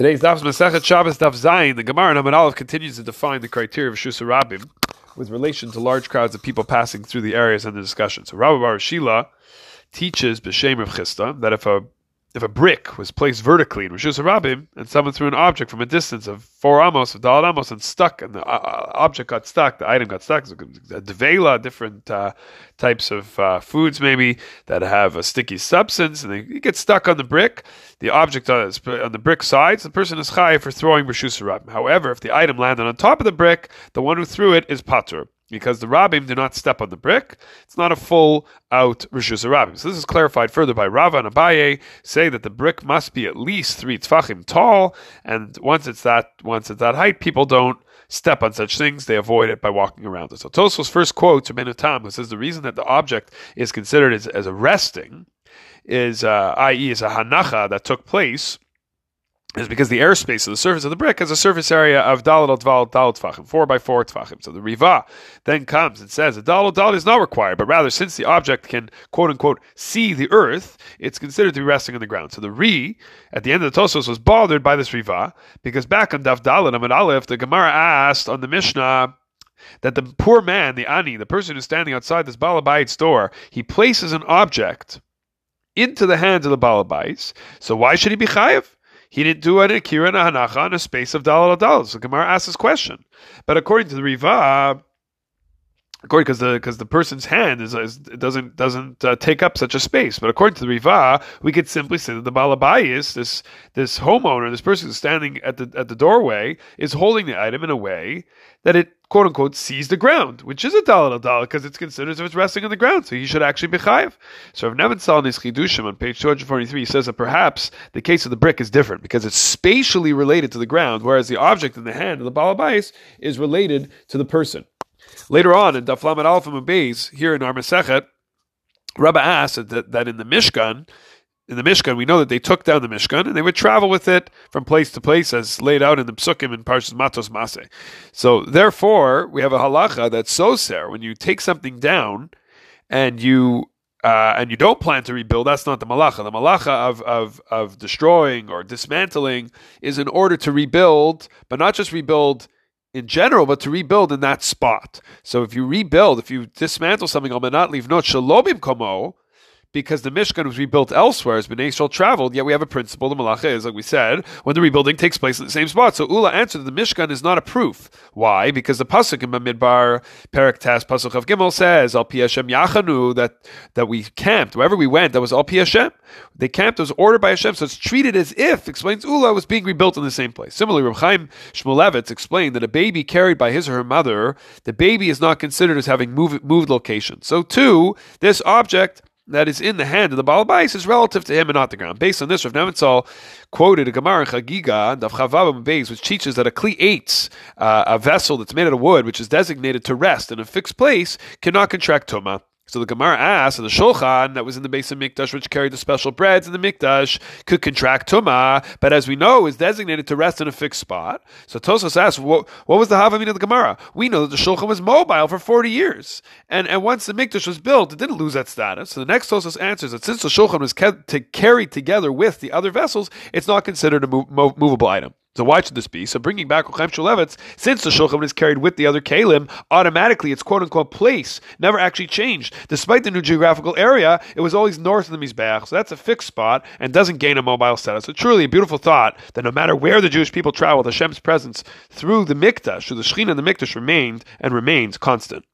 Today's Daf Masechet Shabbos Daf Zayin. The Gemara Namad Aleph continues to define the criteria of Shusa Rabim with relation to large crowds of people passing through the areas under discussion. So Rabbi Bar Shila teaches B'Shem of Chisda that if a if a brick was placed vertically in reshus harabim and someone threw an object from a distance of four amos of dalad amos and stuck, and the uh, uh, object got stuck, the item got stuck. A devela, different uh, types of uh, foods maybe that have a sticky substance, and they get stuck on the brick. The object on, on the brick sides, the person is chai for throwing reshus harabim. However, if the item landed on top of the brick, the one who threw it is patur because the rabbim do not step on the brick. It's not a full out rishus rabbim. So this is clarified further by Rava and Abaye, say that the brick must be at least three tfachim tall, and once it's that once it's that height, people don't step on such things; they avoid it by walking around it. So Tosfos first quotes Rabbeinu who says the reason that the object is considered as, as a resting is, uh, i.e., is a hanacha that took place is because the airspace of the surface of the brick has a surface area of dalal dval dalal tfachim, four by four tfachim. So the riva then comes and says a dalal dalal is not required, but rather since the object can quote unquote see the earth, it's considered to be resting on the ground. So the ri at the end of the Tosfos was bothered by this riva because back on daf dalal amud aleph, the Gemara asked on the Mishnah that the poor man, the ani, the person who's standing outside this balabayit's door, he places an object into the hands of the balabais. So why should he be chayiv? He didn't do an akira and a hanacha in a space of dalal dalal. So Gemara asks this question, but according to the Riva, according because the because the person's hand is, is doesn't doesn't uh, take up such a space. But according to the Riva, we could simply say that the balabayis, this this homeowner, this person standing at the at the doorway, is holding the item in a way that it quote unquote sees the ground, which is a dalal dalal because it's considered as if it's resting on the ground, so he should actually be chayiv. So Rav Nebenzahl Chidushim on page 243 says that perhaps the case of the brick is different because it's spatially related to the ground, whereas the object in the hand of the balabais is related to the person. Later on in Daflamet Alpha Beis, here in our Masechet, Rabbi asked that, that in the Mishkan, in the Mishkan, we know that they took down the Mishkan and they would travel with it from place to place as laid out in the Psukim in Parshas Matos Masei. So therefore, we have a halacha that's soser when you take something down and you uh, and you don't plan to rebuild, that's not the malacha. The malacha of, of, of destroying or dismantling is in order to rebuild, but not just rebuild in general, but to rebuild in that spot. So if you rebuild, if you dismantle something, not leave not shalomim komo, because the Mishkan was rebuilt elsewhere as Bnei Yisrael traveled, yet we have a principle, the Malacha is, like we said, when the rebuilding takes place in the same spot. So Ula answered that the Mishkan is not a proof. Why? Because the Pasuk in Bamidbar, Perak Tas, Pasuk of Gimel says, Al Hashem Yachanu, that, that we camped, wherever we went, that was Al Hashem. They camped, it was ordered by Hashem, so it's treated as if, explains Ula, was being rebuilt in the same place. Similarly, Reb Chaim Shmulevitz explained that a baby carried by his or her mother, the baby is not considered as having moved, moved location. So too, this object that is in the hand of the Balabais is relative to him and not the ground. Based on this, Rav Nebenzahl quoted a Gemara in Chagiga, Daf Chaf Vav Beis, which teaches that a Kli Eitz, uh, a vessel that's made out of wood, which is designated to rest in a fixed place, cannot contract Tumah. So the Gemara asks, and the Shulchan that was in the Beis HaMikdash, which carried the special breads in the Mikdash, could contract Tumah, but as we know, is designated to rest in a fixed spot. So Tosfos asks, what, what was the Havamina of the Gemara? We know that the Shulchan was mobile for 40 years. And, and once the Mikdash was built, it didn't lose that status. So the next Tosfos answers that since the Shulchan was kept to carried together with the other vessels, it's not considered a mov- movable item. So why should this be? So bringing back Chaim Shmulevitz, since the Shulchan is carried with the other Kalim, automatically its quote unquote place never actually changed. Despite the new geographical area, it was always north of the Mizbeach, so that's a fixed spot and doesn't gain a mobile status. So truly a beautiful thought that no matter where the Jewish people traveled, Hashem's presence through the Mikdash, through the Shechina and the Mikdash remained and remains constant.